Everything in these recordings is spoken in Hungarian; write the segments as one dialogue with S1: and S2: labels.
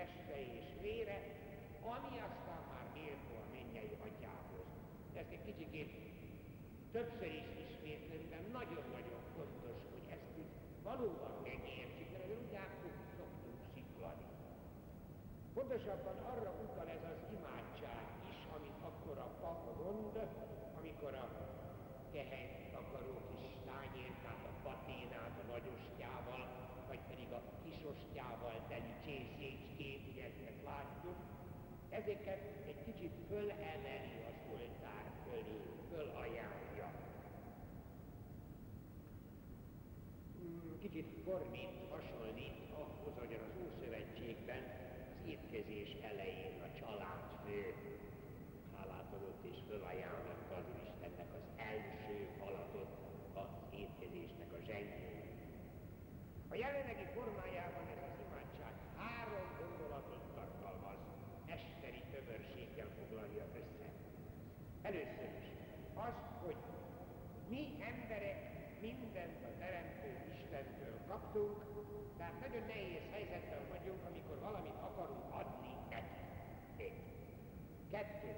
S1: teste és vére, ami aztán már méltó a mennyei atyához. Ezt egy kicsit többször is ismétlem, de nagyon-nagyon fontos, hogy ezt így valóban megértsük, mert úgy áttuk szoktunk siklani. Pontosabban arra utal ez az imádság is, amit akkor a pap mond, amikor a kehely akaró kis tányérkát, a paténát a nagyostyával, vagy pedig a kisostyával teli látjuk, ezeket egy kicsit fölemeli az oltár fölé, fölajánlja. Hmm, kicsit formít, hasonlít ahhoz, hogy az Ószövetségben az étkezés elején a családfő hálát adott és fölajánlotta az Istennek az első halatot az étkezésnek a zsengő. A jelenlegi formájában ez az imádság három gondolatot tartalmaz, mesteri tömörséggel foglalja össze. Először is az, hogy mi emberek mindent a Teremtő Istentől kaptunk, tehát nagyon nehéz helyzetben vagyunk, amikor valamit akarunk adni neki. Egy. Kettő.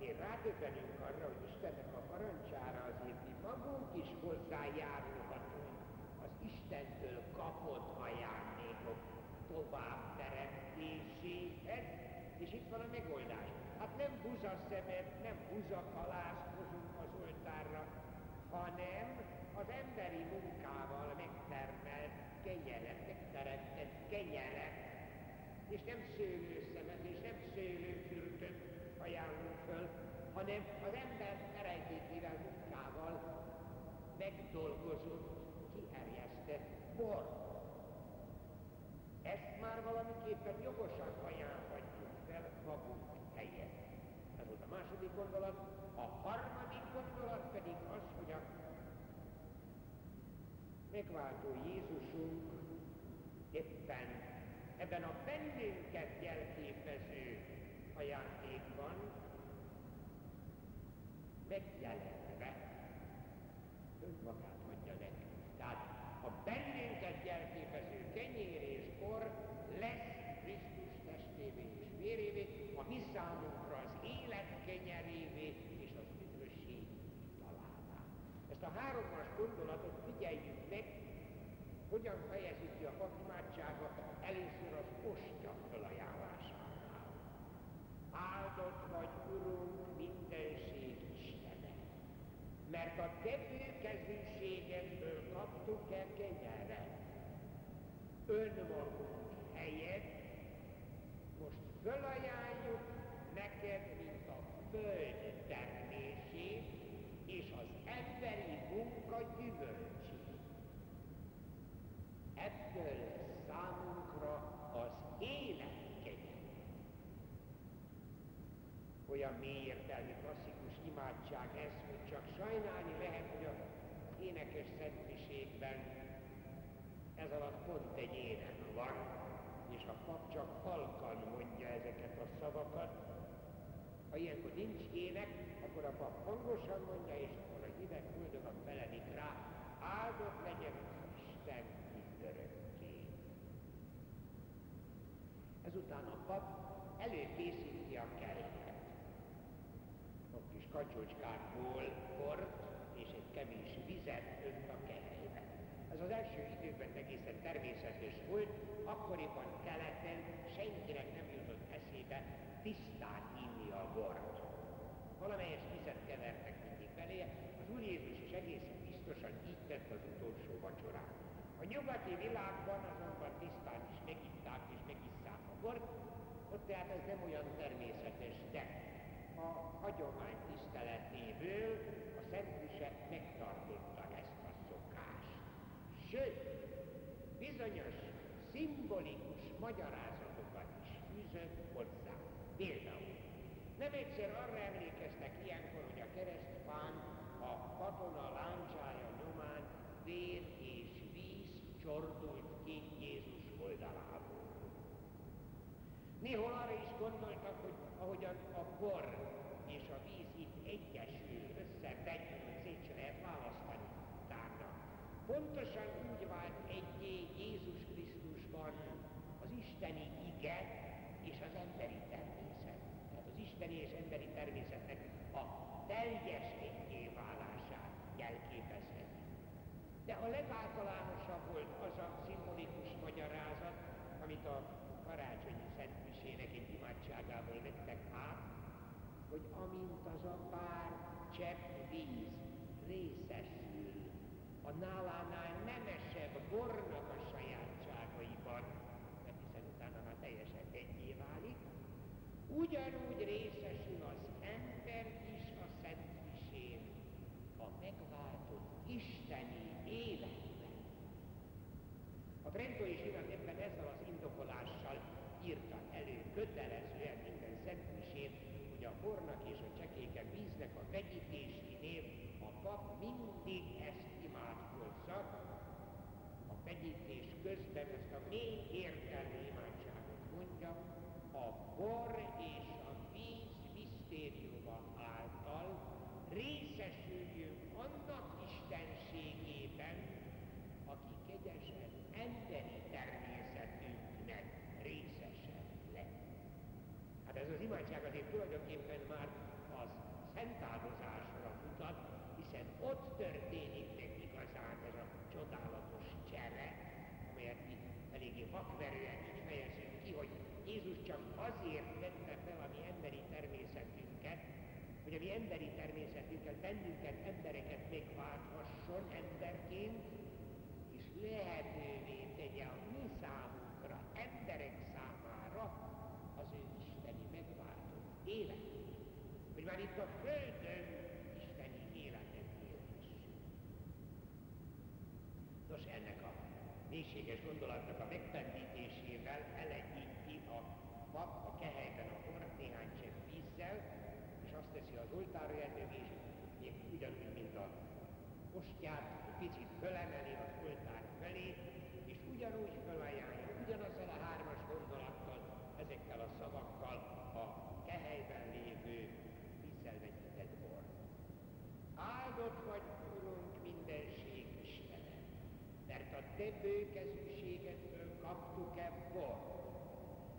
S1: Azért rádöbbenünk arra, hogy Istennek a parancsára azért mi magunk is hozzájárulhatunk. Az Istentől kapott ajándékok tovább teremtéséhez, és itt van a megoldás. Hát nem buzaszemet, nem buzakalást hozunk az oltárra, hanem az emberi munkával megtermelt kenyeret, megteremtett kenyeret, és nem szőlőszemet, és nem szőlőfürtöt ajánlunk föl, hanem az ember eredékével munkával megdolgozott, kierjesztett bor. Ezt már valamiképpen jogosan ajánlhatjuk fel magunk helyett. Ez volt a második gondolat. A harmadik gondolat pedig az, hogy a megváltó Jézusunk éppen ebben a bennünket jelképező ajándékban megjelenve önmagát adja nekünk. Tehát a bennünket jelképező kenyér bor lesz Krisztus testévé és vérévé, a mi számunkra az élet kenyerévé és az üdvösség találá. Ezt a háromas gondolatot figyeljük meg, hogyan fejezi ki a papimádságot először az ostya felajánlásánál. Áldott vagy, Urunk, mindenség Istene, mert a te kezűségedből kaptuk el kenyeret. Önmagunk helyett most fölajánljuk neked, mint a föld termését és az emberi munka gyümölcsét. Ebből lesz számunkra az élet kegyelme. Olyan mély értelmi klasszikus imádság ez, hogy csak sajnálni lehet, hogy a énekes szentmiségben ez alatt pont egy ének van, és a pap csak halkan mondja ezeket a szavakat. Ha ilyenkor nincs ének, akkor a pap hangosan mondja, és akkor a hívek boldogan feledik rá, áldott legyen Isten örökké. Ezután a pap előkészíti a keréket. A kis kacsócskákból bort és egy kevés vizet önt a kehelybe. Ez az első időben egészen természetes volt, akkoriban keleten senkinek nem jutott eszébe tisztán inni a bort. Valamelyes vizet kevertek mindig belé, az Úr Jézus is egészen biztosan így tett az utolsó vacsorát. A nyugati világban azonban tisztán is megitták és megisszák a bort, ott tehát ez nem olyan természetes, de a hagyomány tiszteletéből a Szentmise szimbolikus magyarázatokat is fűzött hozzá. Például nem egyszer arra emlékeztek ilyenkor, hogy a keresztfán a katona láncsája nyomán vér és víz csordult ki Jézus oldalából. Néhol arra is gondoltak, hogy ahogyan a bor és a víz itt egyesül, összevegyül, szét se lehet választani utána. Pontosan úgy Isten és az emberi természet, tehát az isteni és emberi természetnek a teljes egyé válását jelképezheti. De a legáltalánosabb volt az a szimbolikus magyarázat, amit a tulajdonképpen már az szentáldozásra mutat, hiszen ott történik meg igazán ez a csodálatos csere, amelyet mi eléggé vakverően így fejezünk ki, hogy Jézus csak azért vette fel a mi emberi természetünket, hogy a mi emberi természetünket, bennünket, embereket megválthasson emberként, és lehetővé tegye a mi számunkra, emberek számára az ő isteni megváltott életet. Hogy már itt a Földön isteni életet élhessünk. Nos, ennek a mélységes gondolatnak a megpendítésével elegyíti a pap a kehelyben a bort néhány csepp vízzel, és azt teszi az oltára és még ugyanúgy, mint a ostját, picit fölemeli az oltár felé, és ugyanúgy fölajánlja, ugyanazzal a hármas gondolattal, ezekkel a szavakkal a kehelyben lévő vízzel vegyített bor. Áldott vagy, Urunk, mindenség Istene, mert a te bőkezűségedből kaptuk-e bort.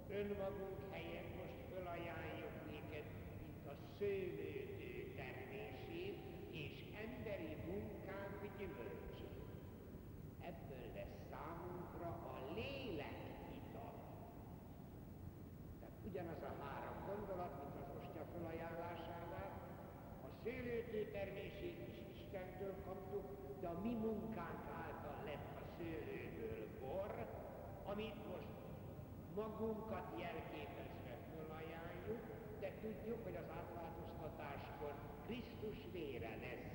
S1: Önmagunk helyett most fölajánljuk néked, mint a szőlődő termését és emberi munkánk gyümölcsét. Ebből lesz számunkra a lélek ital. Tehát ugyanaz a három gondolat, mint az ostya felajánlásánál, a szőlődő termését is Istentől kaptuk, de a mi munkánk által lett a szőlőből bor, amit most magunkat jelképezve fölajánljuk, de tudjuk, hogy az átváltoztatáskor Krisztus vére lesz,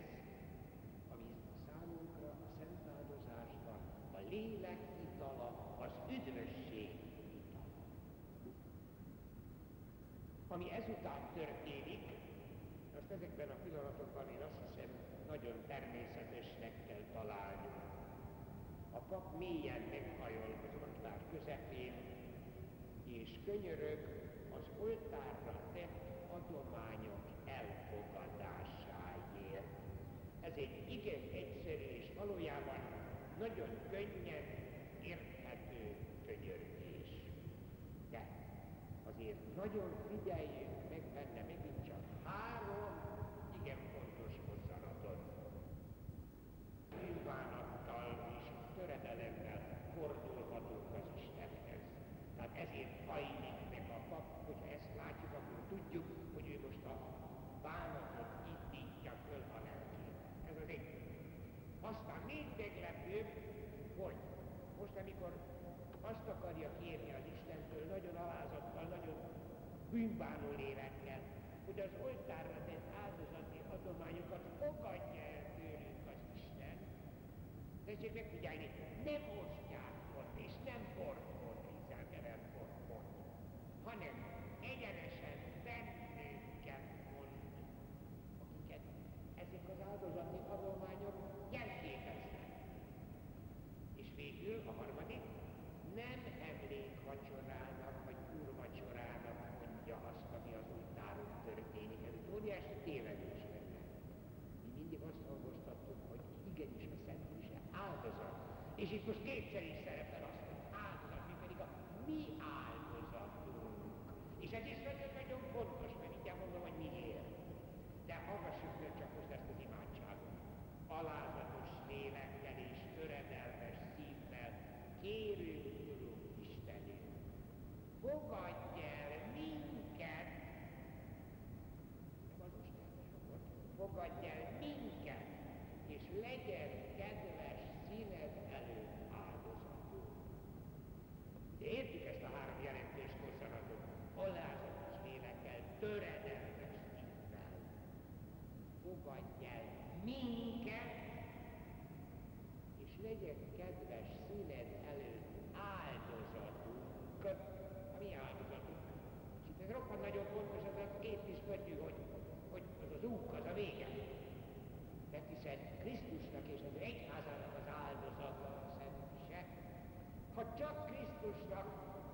S1: ami számunkra a szentáldozásban a lélek itala, az üdvösség itala. Ami ezután történik, most ezekben a pillanatokban azt nagyon természetesnek kell találnunk. A pap mélyen meghajol az oltár közepén, és könyörög az oltárra tett adományok elfogadásáért. Ez egy igen egyszerű és valójában nagyon könnyen érthető könyörgés. De azért nagyon figyeljünk meg benne megint csak három igen fontos mozzanatot. Bűnbánattal és töredelemmel fordulhatunk az Istenhez. Tehát ezért hajlik meg a pap, hogyha ezt látjuk, akkor tudjuk, hogy ő most a bánatot indítja föl a lelkét. Ez az egy. Aztán még meglepőbb, hogy most, amikor azt akarja kérni az Istentől nagyon alázattal, nagyon bűnbánó lélekkel, hogy az oltárra tett áldozati adományokat fogadja el tőlünk az Isten. Tessék megfigyelni, nem ostják bort, és nem bort bordítsák kevert bort, bort, hanem egyenesen bennünket mond, akiket ezek az áldozati adományok jelképeznek. És végül a harmadik, nem emlék vacsorának, vagy úrvacsorának mondja azt, ami az oltáron történik. Ez egy óriási tévedés lenne. Mi mindig azt hangoztattuk, hogy igenis a Szent Mise áldozat. És itt most kétszer is szerepel azt, hogy áldozat, mi pedig a mi áldozatunk. És ez is nagyon-nagyon fontos, mert mindjárt mondom, hogy mi alázatos lélekkel és töredelmes szívvel kérünk, Urunk Istenünk, fogadj el minket, nem az ostobasokat, fogadj el minket, és legyen kedves színed előtt áldozatunk. Ugye értjük ezt a három jelentést hozzanatot, alázatos lélekkel, töredelmes szívvel. Fogadj el minket, és legyen kedves színed előtt áldozatunk, a mi áldozatunk. És itt ez roppant nagyon fontos, ez a két kis betű, hogy, hogy az az úk, az a vége. Mert hiszen Krisztusnak és az egyházának az áldozata a szentmise, ha csak Krisztusnak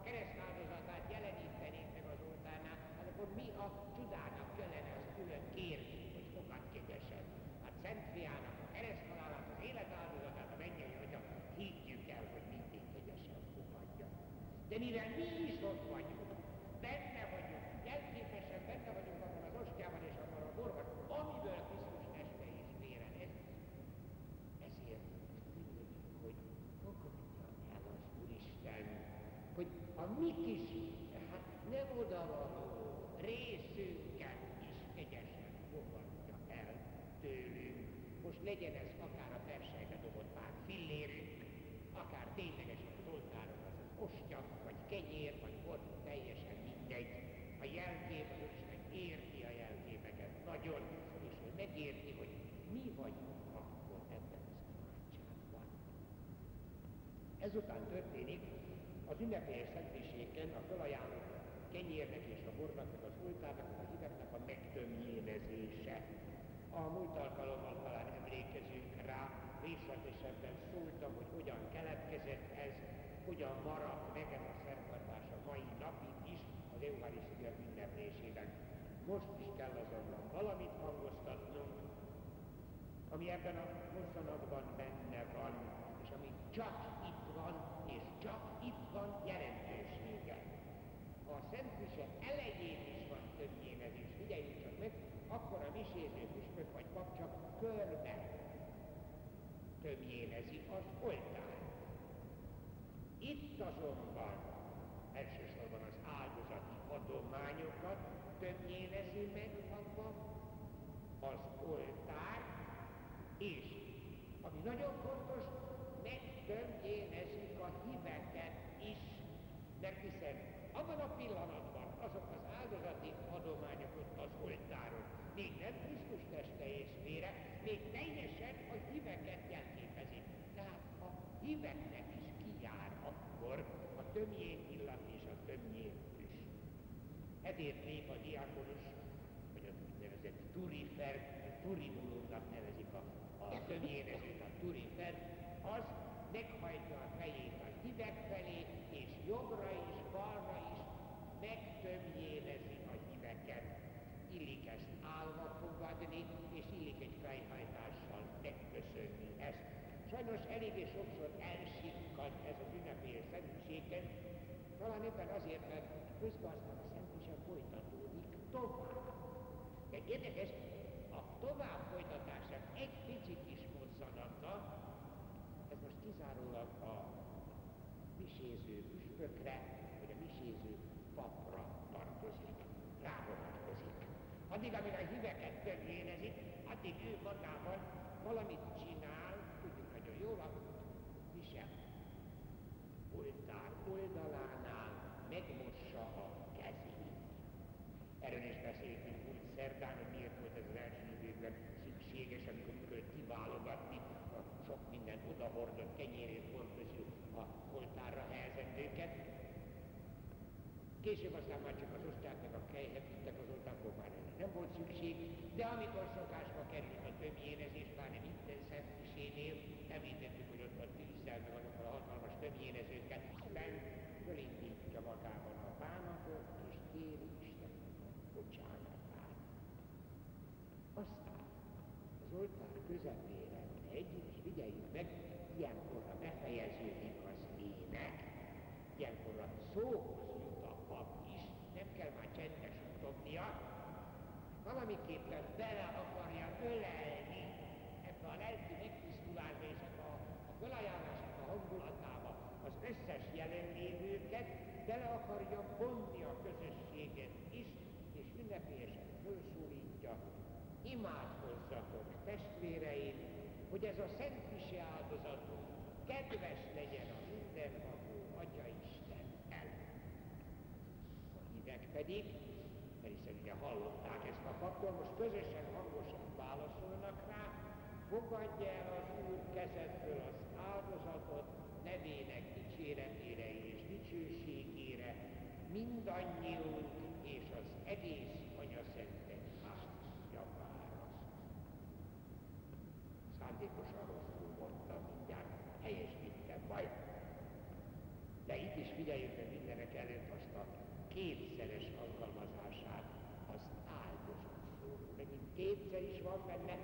S1: keresztáldozatát jelenítenénk meg az oltárnál, hát akkor mi a csodának kellene azt külön kérni, hogy fogad kegyesen. Hát Szent Fiának a kereszthalálát, az életáldozatát a mennyei atya higgyük el, hogy mindig kegyesen fogadja. De mivel mi is ott vagyunk, benne vagyunk, jelképesen benne vagyunk abban az ostjában és abban a borban, amiből Krisztus teste és vére lesz, ezért tudjuk, hogy fogadja el az Úristen, hogy a mi kis, hát nem odavaló részünket is kegyesen fogadja el tőlünk. Most legyen ez akár a persejbe dobott pár fillérünk, akár ténylegesen az oltáron az az ostya, vagy kenyér, vagy bor, teljesen mindegy. A jelkép az Isten érti a jelképeket nagyon, és ő megérti, hogy mi vagyunk akkor ebben az imádságban. Ezután történik az ünnepélyes szentmiséken a felajánlott kenyérnek és a bornak, meg az oltárnak, meg a híveknek a megtömjénezése. A múlt alkalommal talán emlékezünk rá, részletesebben szóltam, hogy hogyan keletkezett ez, hogyan maradt meg ez a szertartás a mai napig is az Eucharistia ünneplésében. Most is kell azonban valamit hangoztatnunk, ami ebben a mozzanatban benne van, és ami csak itt van, és csak itt van jelentősége. Ha a Szent Mise elején is van többnyémezés, figyeljünk csak meg, akkor a miséző püspök vagy pap csak körbe többnyénezi az oltár. Azonban elsősorban az áldozati adományokat többnyénezi meg maga az oltár, és ami nagyon fontos, megtömjénezik a híveket is, mert hiszen abban a pillanatban azok az áldozati adományok ott az oltáron, még nem Krisztus teste és vére, még teljesen a híveket jelképezik. Tehát a híveknek is kijár akkor a tömjén illat és a tömjén is. Ezért lép a diakonus, vagy az úgynevezett turifer, turimulónak nevezik a, a tömjénezőt, a turifer, az meghajtja a fejét a hívek felé, és jobbra is, balra is megtömjénezi a híveket. Illik ezt állva fogadni, és illik egy fejhajtással megköszönni ezt. Sajnos eléggé sokszor elsikkad ez az ünnepélyes szentségen, talán éppen azért, mert aztán a szentmise folytatódik tovább. De érdekes, a tovább folytatását egy pici kis mozzanata, ez most kizárólag a miséző püspökre, vagy a miséző papra tartozik, rávonatkozik. Addig, amíg a híveket többénezik, addig ő magában valamit csinál, tudjuk nagyon jól, a mise oltár oldalánál megmossa a kezét. Erről is beszéltünk úgy szerdán, hogy miért volt ez az első időkben szükséges, amikor kellett kiválogatni a sok minden odahordott kenyérét bor közül a oltárra helyezendőket. Később aztán már csak az osztják meg a kejhet vittek az oltákon, már nem volt szükség, de amikor szokásba került a többjénezés, már nem minden szentmisénél, említettük, hogy ott a tűzzel, meg azokkal a hatalmas többjénezőket, bent fölindítja magában a bánatot, és kéri Istennek a bocsánatát. Aztán az oltár közepére megy, és figyeljük meg, ilyenkorra befejeződik az ének, ilyenkorra szóhoz jut a pap is, nem kell már csendes utognia, valamiképpen bele akarja ölelni ebbe a lelki összes jelenlévőket, bele akarja vonni a közösséget is, és ünnepélyesen fölszólítja, imádkozzatok testvéreim, hogy ez a Szent Mise áldozatunk kedves legyen a mindenható Atya Isten ellen. A hívek pedig, mert hiszen ugye hallották ezt a paptól, most közösen hangosan válaszolnak rá, fogadja el az Úr kezedből az áldozatot nevének dicséretére és dicsőségére, mindannyiunk és az egész Anya Szent Egyház javára. Szándékosan rosszul mondtam, mindjárt helyesítem majd. De itt is figyeljük meg mindenek előtt azt a kétszeres alkalmazását az áldozat szóról. Megint kétszer is van benne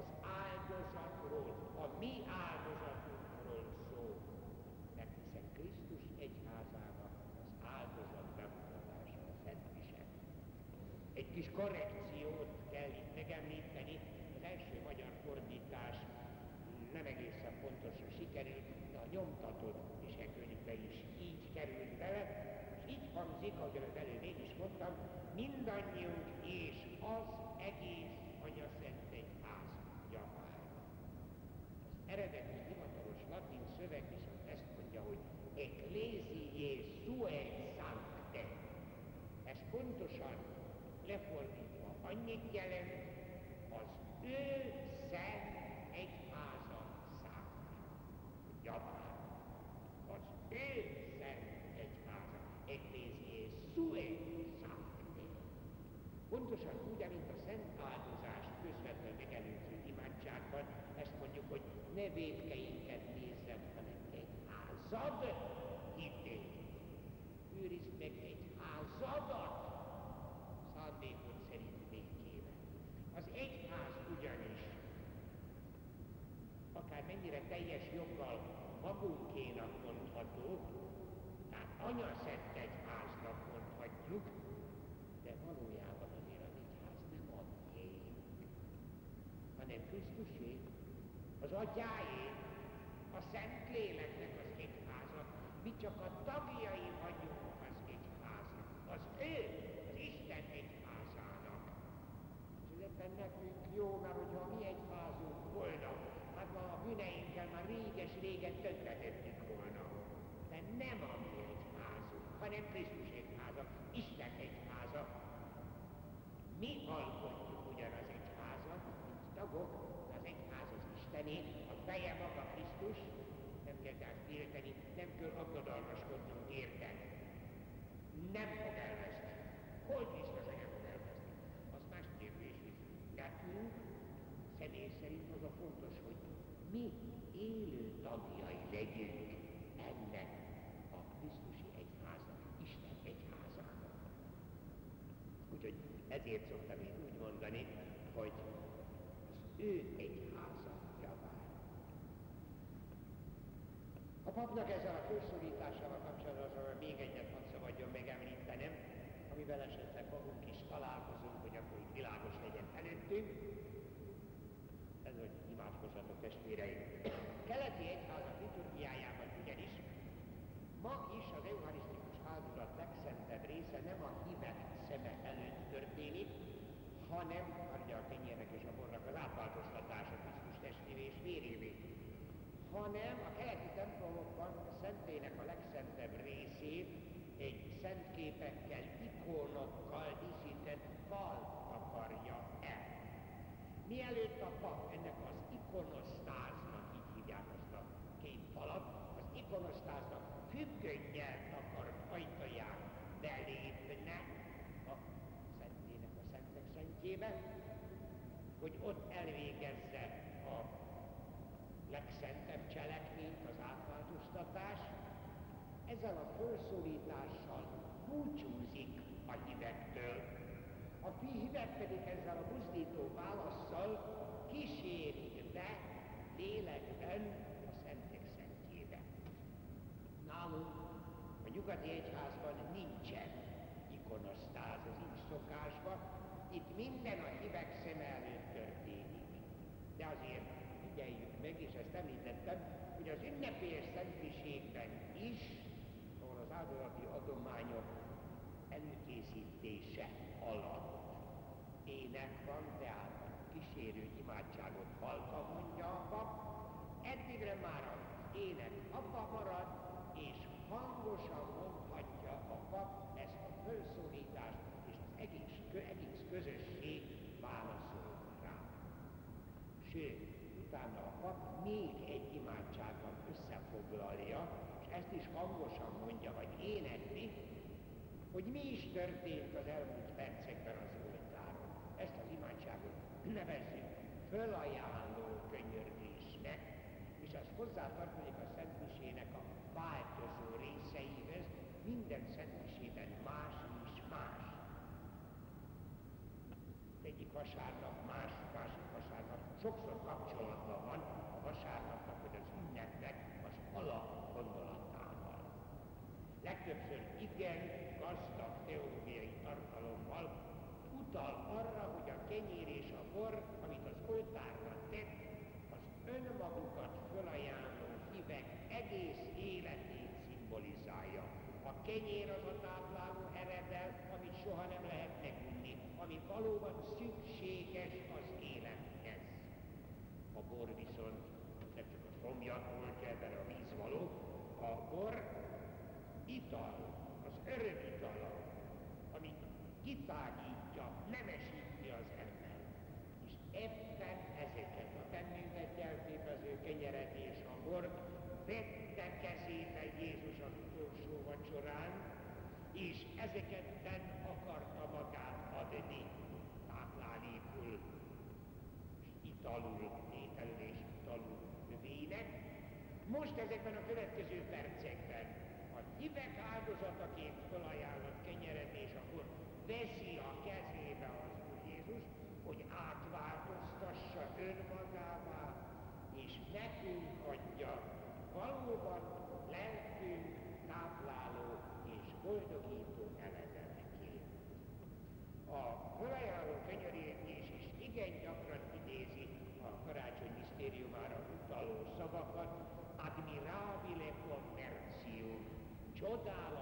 S1: az áldozatról, a mi áldozatunkról szó. Mert hiszen Krisztus egyházának az áldozat bemutatása a Szent Mise. Egy kis korrekciót kell itt megemlíteni, az első magyar fordítás nem egészen pontosan sikerült, de a nyomtatott könyvbe is így került bele, és így hangzik, ahogy az előbb én is mondtam, mindannyiunk és az egész Anya Szent Egyház javára. Az eredeti hivatalos latin szöveg viszont ezt mondja, hogy ecclesiae sue sancte. Ez pontosan lefordítva annyit jelent, az ő szent egyháza számára. Javára. Az ő szent egyháza. Ecclesiae sue sancte. Pontosan úgy, mint a szent áldozás közvetlen megelőző imádságban, ezt mondjuk, hogy ne védkeinket nézzed, hanem egy házad hitét. Őrizd meg egy házadat szándékod szerint békével. Az egyház ugyanis akár mennyire teljes joggal magunkénak mondható, tehát anya szent egyháznak mondhatjuk, de valójában azért az egyház nem a miénk, hanem Krisztusé, az atyáé, a Szent Léleknek az egyháza, mi csak a tagjai vagyunk az egyháznak, az ő, az Isten egyházának. És ebben nekünk jó, mert hogyha mi egyházunk volna, hát ma a bűneinkkel már réges-régen tönkretettük volna. De nem a mi egyházunk, hanem Krisztus egyháza, Isten egyháza. Mi alkotjuk ugyanaz egyházat, mint tagok, az egyház az Istené, a feje maga Krisztus, nem kell tehát félteni, nem kell aggodalmaskodnunk érte. Nem fog elveszni. Hol biztos, hogy nem fog elveszni? Az más kérdés is. Nekünk személy szerint az a fontos, hogy mi élő tagjai legyünk ennek a Krisztusi egyháznak, Isten egyházának. Úgyhogy ezért szoktam én úgy mondani, hogy ő egyháza javára. A papnak ezzel a felszólításával kapcsolatban még egyet hadd szabadjon megemlítenem, amivel esetleg magunk is találkozunk, hogy akkor itt világos legyen előttünk. Ez, hogy imádkozzatok testvéreim. Keleti egyházak liturgiájában ugyanis ma is az eucharisztikus áldozat legszentebb része nem a hívek szeme előtt történik, hanem adja a kenyérnek és a bornak az átváltoztatása Krisztus testvévé és vérévé, hanem a keleti templomokban a szentének a legszentebb részét egy szentképekkel, ikónokkal díszített fal akarja el. Mielőtt a pap ennek az ikonosztáznak, így hívják azt a két falat, az ikonosztáznak függönnyel akart ajtaján belépne a szentének a szentek szentjébe, hogy ott elvégezze a legszentebb cselekményt, az átváltoztatás, ezzel a felszólítással búcsúzik a hívektől. A hívek pedig ezzel a buzdító válaszsal kísérik be lélekben a szentek szentjébe. Nálunk a nyugati egyházban nincsen ikonosztáz az így szokásban, itt minden a hívek szem előtt történik. De azért figyeljük meg, és ezt említettem, hogy az ünnepélyes szentmiségben is, áldozati adományok előkészítése alatt. Ének van, tehát kísérő imádságot halka mondja a pap, eddigre már az ének abba marad, és hangosan mondhatja a pap ezt a felszólítást, és az egész, egész közösség válaszol rá. Sőt, utána a pap még egy imádságban összefoglalja, és ezt is hangosan mondja, vagy énekli, hogy mi is történt az elmúlt percekben az oltáron. Ezt az imádságot nevezzük fölajánló könyörgésnek, és az hozzátartozik a Szentmisének a változó részeihez, minden Szentmisében más is más. Egyik vasárnap más, másik vasárnap sokszor kapcsolatban van a vasárnapnak, hogy az ünnepnek az alap gondolatával. Legtöbbször igen gazdag teológiai tartalommal utal arra, hogy a kenyér és a bor, amit az oltárra tett, az önmagukat fölajánló hívek egész életét szimbolizálja. A kenyér az a tápláló eredel, amit soha nem lehet megunni, ami valóban szükséges az élethez. A bor viszont nem csak a szomjat oltja ebben a vízvaló, a bor ital, az örömitala, ami kitágítja, nemesíti az ember. És ebben ezeket a bennünket jelképező kenyeret és a bort vette kezébe Jézus az utolsó vacsorán, és ezeket akarta magát adni táplálékul, és italul, ételül és italul vének. Most ezekben a következő percekben a hívek áldozataként felajánlott kenyeret és akkor veszi a kezébe az Úr Jézus, hogy átváltoztassa önmagává, és nekünk adja valóban lelkünk tápláló és boldogító eledeneként. A felajánló kenyerértés is igen gyakran idézi a karácsony misztériumára utaló szavakat, admirabile conversium, csodálatos